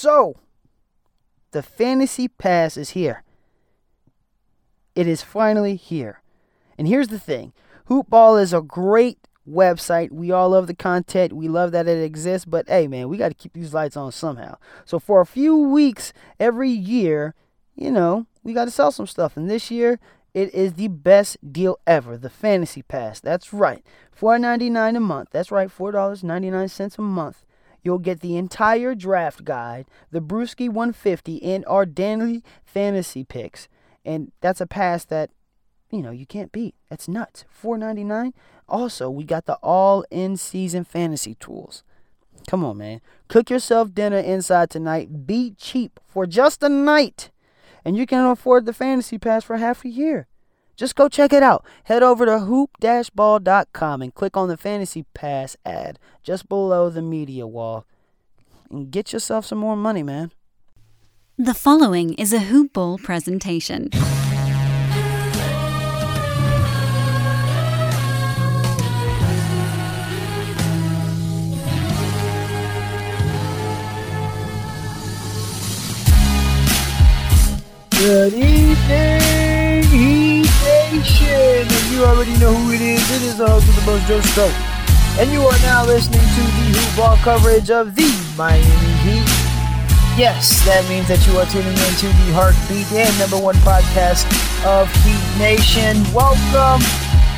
So, the Fantasy Pass is here. It is finally here. And here's the thing Hoopball is a great website. We all love the content. We love that it exists. But hey, man, we got to keep these lights on somehow. So for a few weeks every year, you know, we got to sell some stuff. And this year, it is the best deal ever. The Fantasy Pass. That's right. $4.99 a month. That's right. $4.99 a month. You'll get the entire draft guide, the Bruski 150, and our daily fantasy picks. And that's a pass that, you know, you can't beat. That's nuts. $4.99. Also, we got the all in season fantasy tools. Come on, man. Cook yourself dinner inside tonight. Be cheap for just a night. And you can afford the fantasy pass for half a year. Just go check it out. Head over to hoop-ball.com and click on the fantasy pass ad just below the media wall. And get yourself some more money, man. The following is a Hoop Ball presentation. Good evening, Heat Nation! And you already know who it is. It is the host of the most, Joe Stroke. And you are now listening to the Hoop Ball coverage of the Miami Heat. Yes, that means that you are tuning in to the heartbeat and number one podcast of Heat Nation. Welcome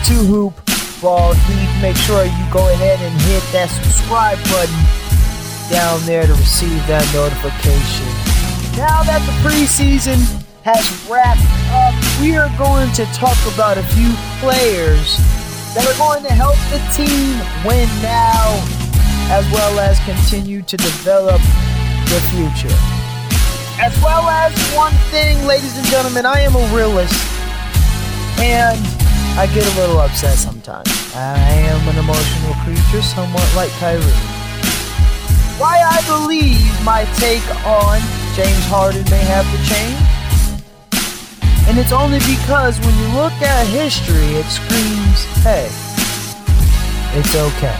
to Hoop Ball Heat. Make sure you go ahead and hit that subscribe button down there to receive that notification. Now that the preseason has wrapped we are going to talk about a few players that are going to help the team win now, as well as continue to develop the future. As well as one thing, ladies and gentlemen, I am a realist, and I get a little upset sometimes. I am an emotional creature, somewhat like Kyrie. Why I believe my take on James Harden may have to change and it's only because when you look at history, it screams, hey, it's okay.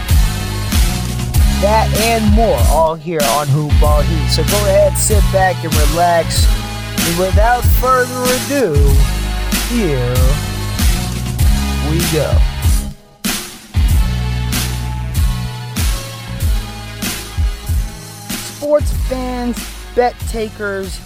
That and more all here on Hoop Ball Heat. So go ahead, sit back and relax. And without further ado, here we go. Sports fans, bet takers,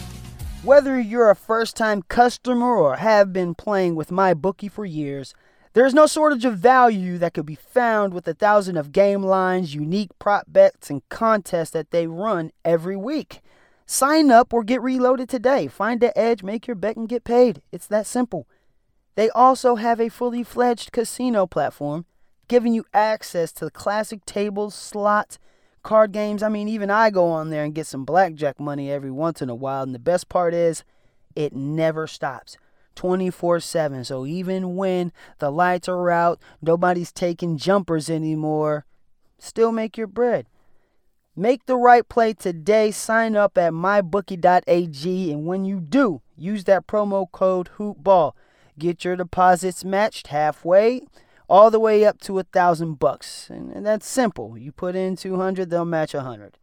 whether you're a first time customer or have been playing with my bookie for years, there's no shortage of value that could be found with a thousand of game lines, unique prop bets, and contests that they run every week. Sign up or get reloaded today. Find the edge, make your bet, and get paid. It's that simple. They also have a fully fledged casino platform, giving you access to the classic tables, slots, card games. I mean, even I go on there and get some blackjack money every once in a while. And the best part is, it never stops 24 7. So even when the lights are out, nobody's taking jumpers anymore, still make your bread. Make the right play today. Sign up at mybookie.ag. And when you do, use that promo code HoopBall. Get your deposits matched halfway all the way up to a thousand bucks. And that's simple. You put in 200, they'll match a 100.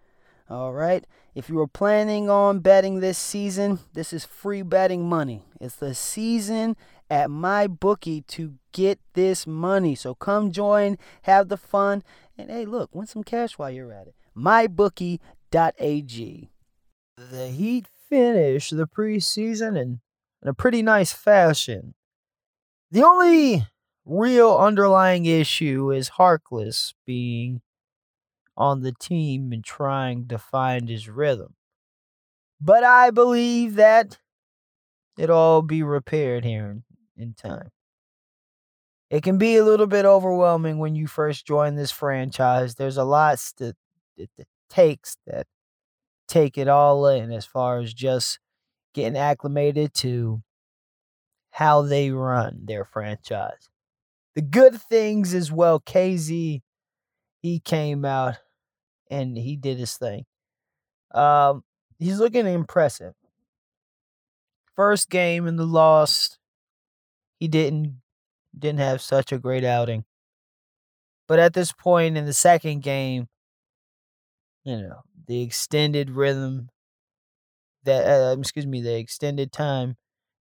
All right. If you were planning on betting this season, this is free betting money. It's the season at my bookie to get this money. So come join, have the fun, and hey, look, win some cash while you're at it. MyBookie.ag. The Heat finished the preseason in, in a pretty nice fashion. The only real underlying issue is Harkless being on the team and trying to find his rhythm. But I believe that it'll all be repaired here in, in time. It can be a little bit overwhelming when you first join this franchise. There's a lot that it takes that take it all in as far as just getting acclimated to how they run their franchise the good things as well. KZ, he came out and he did his thing. Um, he's looking impressive. First game in the loss, he didn't didn't have such a great outing. But at this point in the second game, you know, the extended rhythm that uh, excuse me the extended time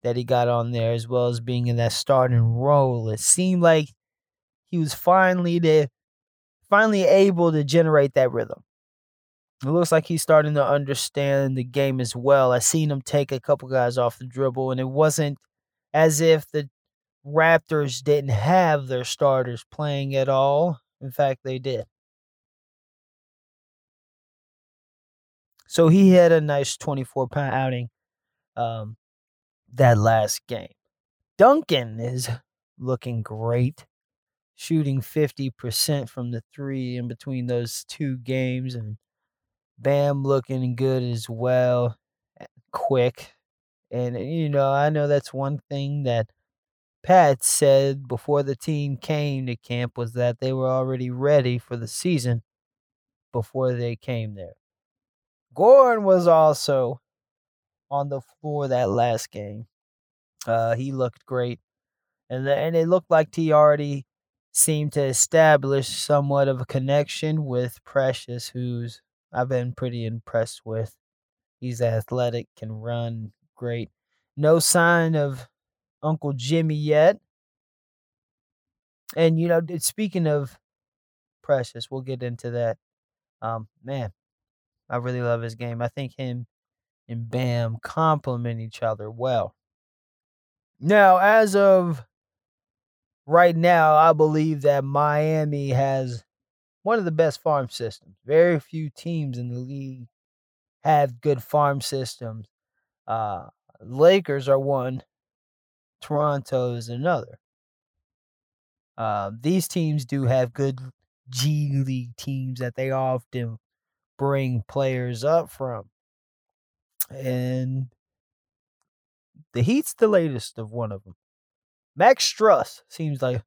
that he got on there, as well as being in that starting role. It seemed like he was finally the finally able to generate that rhythm. It looks like he's starting to understand the game as well. I seen him take a couple guys off the dribble, and it wasn't as if the Raptors didn't have their starters playing at all. In fact, they did. So he had a nice 24 pound outing um, that last game. Duncan is looking great, shooting 50% from the three in between those two games, and Bam looking good as well, eh, quick. And, eh, you know, I know that's one thing that Pat said before the team came to camp was that they were already ready for the season before they came there. Goran was also on the floor that last game. Uh, he looked great, and the, and it looked like he already seemed to establish somewhat of a connection with Precious, who's I've been pretty impressed with. He's athletic, can run great. No sign of Uncle Jimmy yet. And you know, speaking of Precious, we'll get into that. Um, man, I really love his game. I think him and Bam complement each other well. Now, as of right now, I believe that Miami has one of the best farm systems. Very few teams in the league have good farm systems. Uh, Lakers are one, Toronto is another. Uh, these teams do have good G League teams that they often bring players up from. And the Heat's the latest of one of them. Max Strus seems like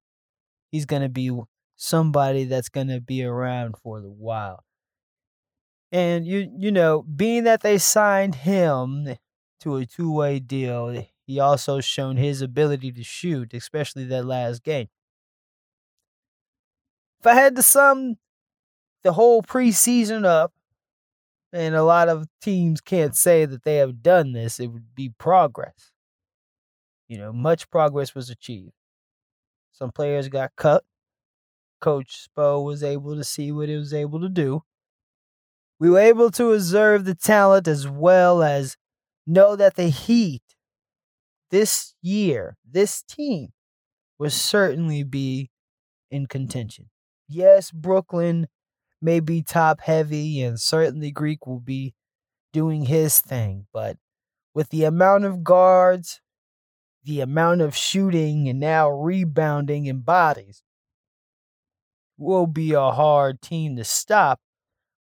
he's going to be somebody that's going to be around for the while. And you you know, being that they signed him to a two-way deal, he also shown his ability to shoot, especially that last game. If I had to sum the whole preseason up, and a lot of teams can't say that they have done this, it would be progress. You know, much progress was achieved. Some players got cut, Coach Spo was able to see what he was able to do. We were able to observe the talent as well as know that the Heat this year, this team, will certainly be in contention. Yes, Brooklyn may be top heavy, and certainly Greek will be doing his thing, but with the amount of guards, the amount of shooting, and now rebounding in bodies, will be a hard team to stop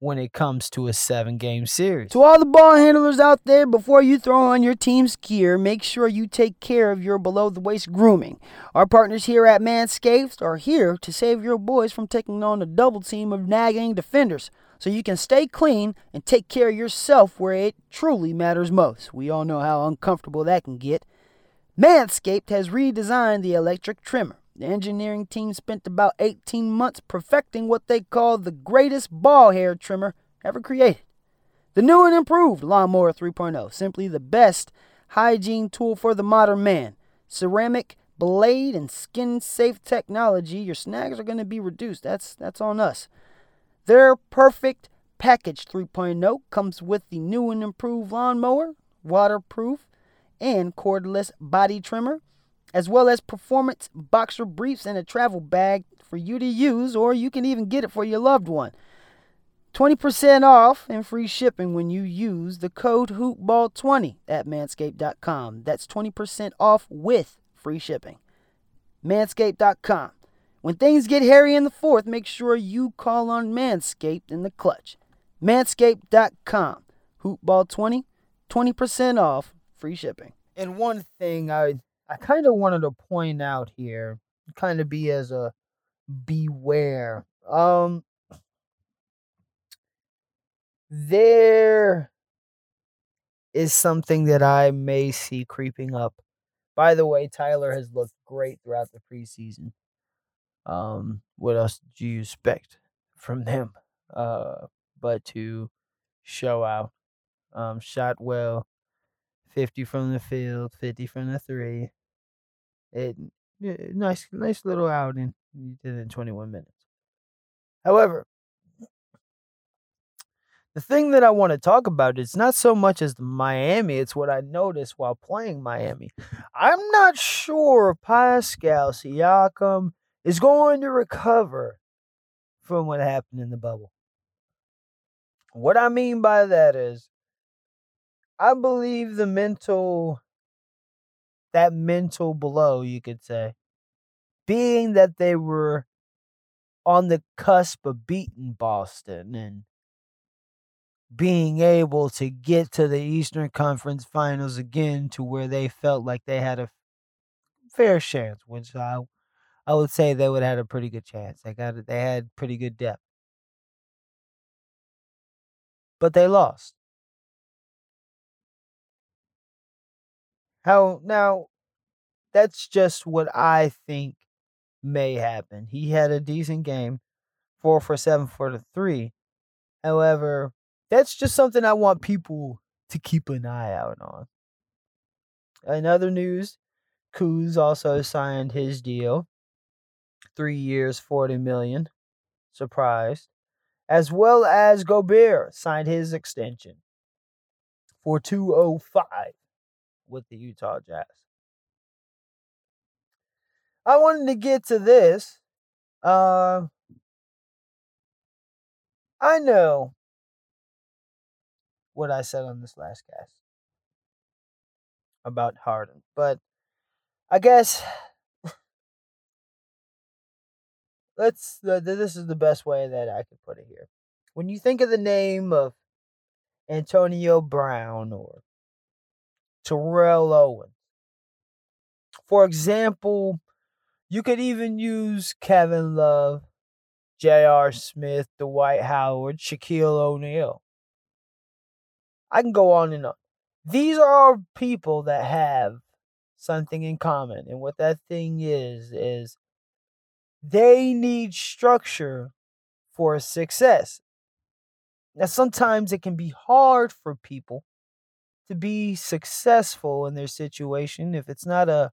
when it comes to a seven game series. To all the ball handlers out there, before you throw on your team's gear, make sure you take care of your below the waist grooming. Our partners here at Manscaped are here to save your boys from taking on a double team of nagging defenders so you can stay clean and take care of yourself where it truly matters most. We all know how uncomfortable that can get. Manscaped has redesigned the electric trimmer. The engineering team spent about 18 months perfecting what they call the greatest ball hair trimmer ever created. The new and improved Lawnmower 3.0, simply the best hygiene tool for the modern man. Ceramic blade and skin safe technology, your snags are going to be reduced. That's that's on us. Their perfect package 3.0 comes with the new and improved lawnmower, waterproof, and cordless body trimmer as well as performance boxer briefs and a travel bag for you to use, or you can even get it for your loved one. 20% off and free shipping when you use the code hoopball20 at manscaped.com. That's 20% off with free shipping. Manscaped.com. When things get hairy in the fourth, make sure you call on Manscaped in the clutch. Manscaped.com. Hoopball20, 20% off, free shipping. And one thing I I kind of wanted to point out here, kind of be as a beware. Um, there is something that I may see creeping up. By the way, Tyler has looked great throughout the preseason. Um, what else do you expect from them? Uh, but to show out, um, shot well, 50 from the field, 50 from the three. It nice nice little outing. You did in 21 minutes. However, the thing that I want to talk about is not so much as Miami, it's what I noticed while playing Miami. I'm not sure Pascal Siakam is going to recover from what happened in the bubble. What I mean by that is I believe the mental that mental blow, you could say, being that they were on the cusp of beating Boston and being able to get to the Eastern Conference Finals again to where they felt like they had a fair chance, which I I would say they would have had a pretty good chance. They got they had pretty good depth. But they lost. How now that's just what I think may happen. He had a decent game, four for seven for the three. However, that's just something I want people to keep an eye out on. In other news, Kuz also signed his deal. Three years, 40 million. Surprised. As well as Gobert signed his extension for 205 with the Utah Jazz. I wanted to get to this. Uh, I know what I said on this last cast about Harden, but I guess let's. This is the best way that I could put it here. When you think of the name of Antonio Brown or Terrell Owens, for example, you could even use Kevin Love, J.R. Smith, Dwight Howard, Shaquille O'Neal. I can go on and on. These are people that have something in common. And what that thing is, is they need structure for success. Now, sometimes it can be hard for people to be successful in their situation if it's not a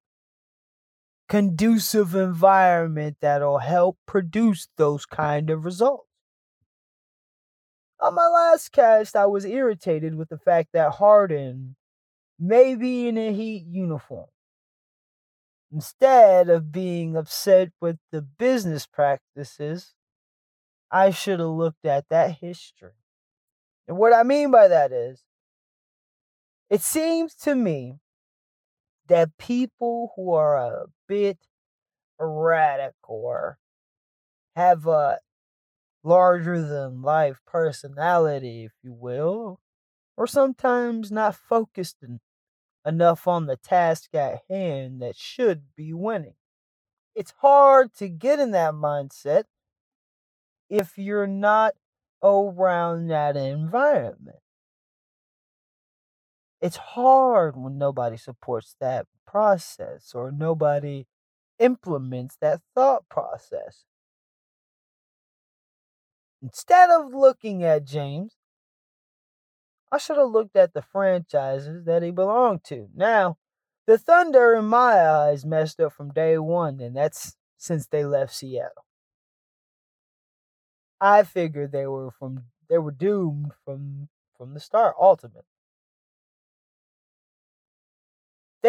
conducive environment that'll help produce those kind of results. On my last cast, I was irritated with the fact that Harden may be in a Heat uniform. Instead of being upset with the business practices, I should have looked at that history. And what I mean by that is, it seems to me that people who are a bit erratic or have a larger than life personality, if you will, or sometimes not focused enough on the task at hand that should be winning. It's hard to get in that mindset if you're not around that environment. It's hard when nobody supports that process or nobody implements that thought process. Instead of looking at James, I should have looked at the franchises that he belonged to. Now, the Thunder, in my eyes, messed up from day one, and that's since they left Seattle. I figured they were from they were doomed from from the start, ultimately.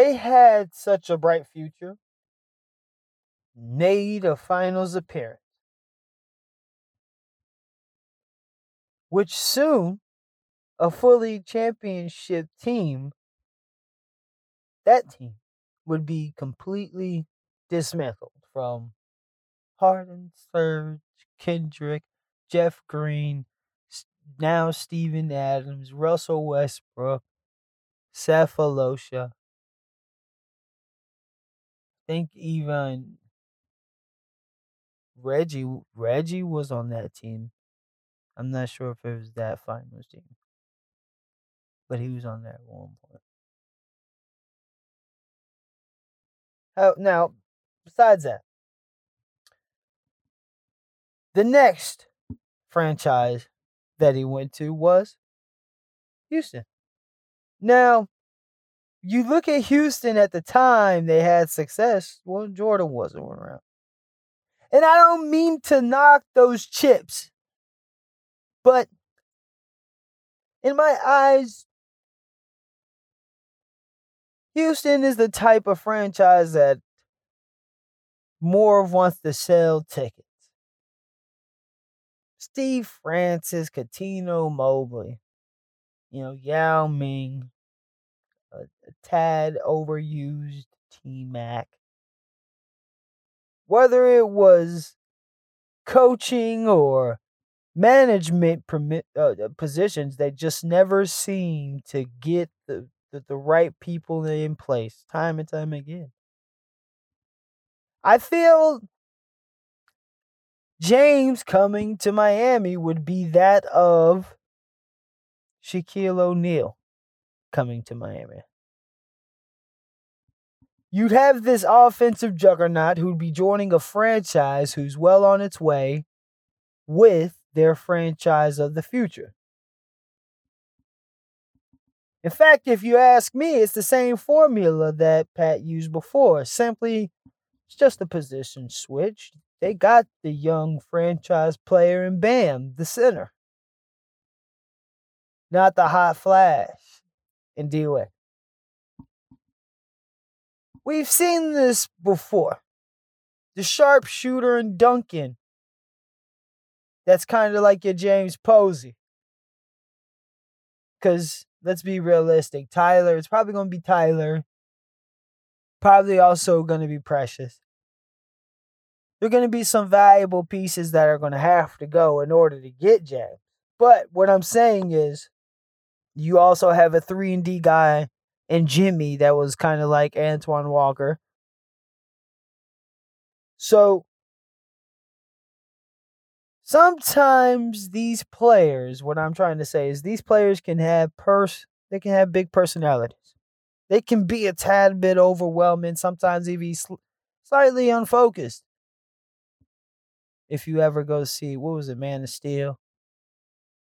They had such a bright future, made a finals appearance, which soon a fully championship team, that team would be completely dismantled from Harden, Serge, Kendrick, Jeff Green, now Steven Adams, Russell Westbrook, Sefolosha. I think even Reggie Reggie was on that team. I'm not sure if it was that finals team but he was on that one point. Oh, now, besides that, the next franchise that he went to was Houston. Now, you look at Houston at the time they had success. Well, Jordan wasn't around. And I don't mean to knock those chips, but in my eyes, Houston is the type of franchise that more wants to sell tickets. Steve Francis, Cuttino Mobley, you know, Yao Ming, tad overused T Mac. Whether it was coaching or management permit, uh, uh, positions, they just never seem to get the, the, the right people in place time and time again. I feel James coming to Miami would be that of Shaquille O'Neal coming to Miami. You'd have this offensive juggernaut who'd be joining a franchise who's well on its way with their franchise of the future. In fact, if you ask me, it's the same formula that Pat used before. Simply, it's just a position switch. They got the young franchise player in Bam, the center. Not the hot flash in D Wade. We've seen this before. The sharpshooter in Duncan. That's kind of like your James Posey. Because let's be realistic. Tyler, it's probably going to be Tyler. Probably also going to be Precious. There are going to be some valuable pieces that are going to have to go in order to get James. But what I'm saying is, you also have a 3 and D guy and Jimmy that was kind of like Antoine Walker. So sometimes these players, what I'm trying to say is these players can have pers they can have big personalities. They can be a tad bit overwhelming, sometimes even sl- slightly unfocused. If you ever go see what was it, Man of Steel,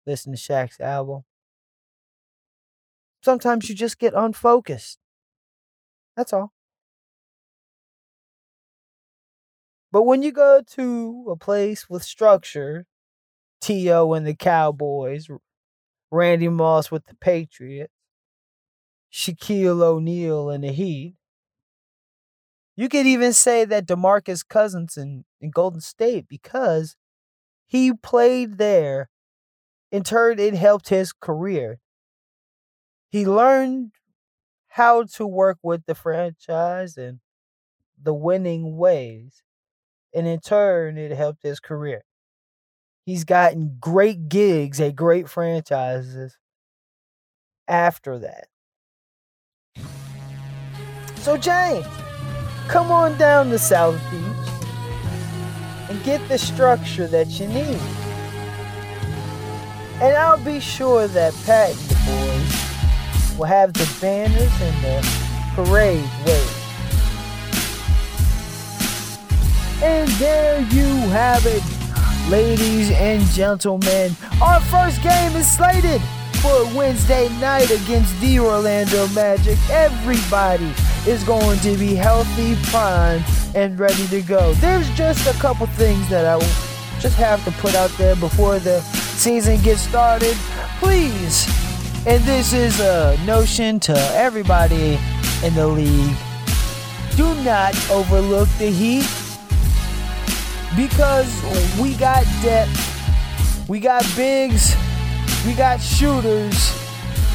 listen to Shaq's album sometimes you just get unfocused. That's all. But when you go to a place with structure, T.O. and the Cowboys, Randy Moss with the Patriots, Shaquille O'Neal and the Heat, you could even say that DeMarcus Cousins in, in Golden State because he played there. In turn, it helped his career he learned how to work with the franchise and the winning ways. And in turn, it helped his career. He's gotten great gigs at great franchises after that. So, James, come on down to South Beach and get the structure that you need. And I'll be sure that Pat and the boys will have the banners and the parade wave. And there you have it, ladies and gentlemen. Our first game is slated for Wednesday night against the Orlando Magic. Everybody is going to be healthy, prime, and ready to go. There's just a couple things that I will just have to put out there before the season gets started. Please and this is a notion to everybody in the league. Do not overlook the Heat because we got depth, we got bigs, we got shooters,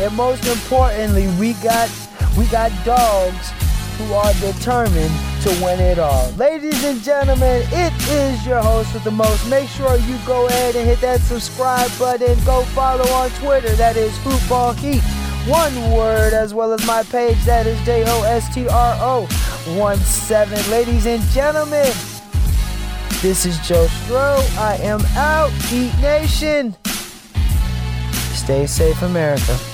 and most importantly, we got we got dogs who are determined to win it all. Ladies and gentlemen, it is your host with the most. Make sure you go ahead and hit that subscribe button. Go follow on Twitter. That is Hoopball Heat. One word, as well as my page. That is J O S T R O 1 7. Ladies and gentlemen, this is Joe Stro. I am out. Heat Nation. Stay safe, America.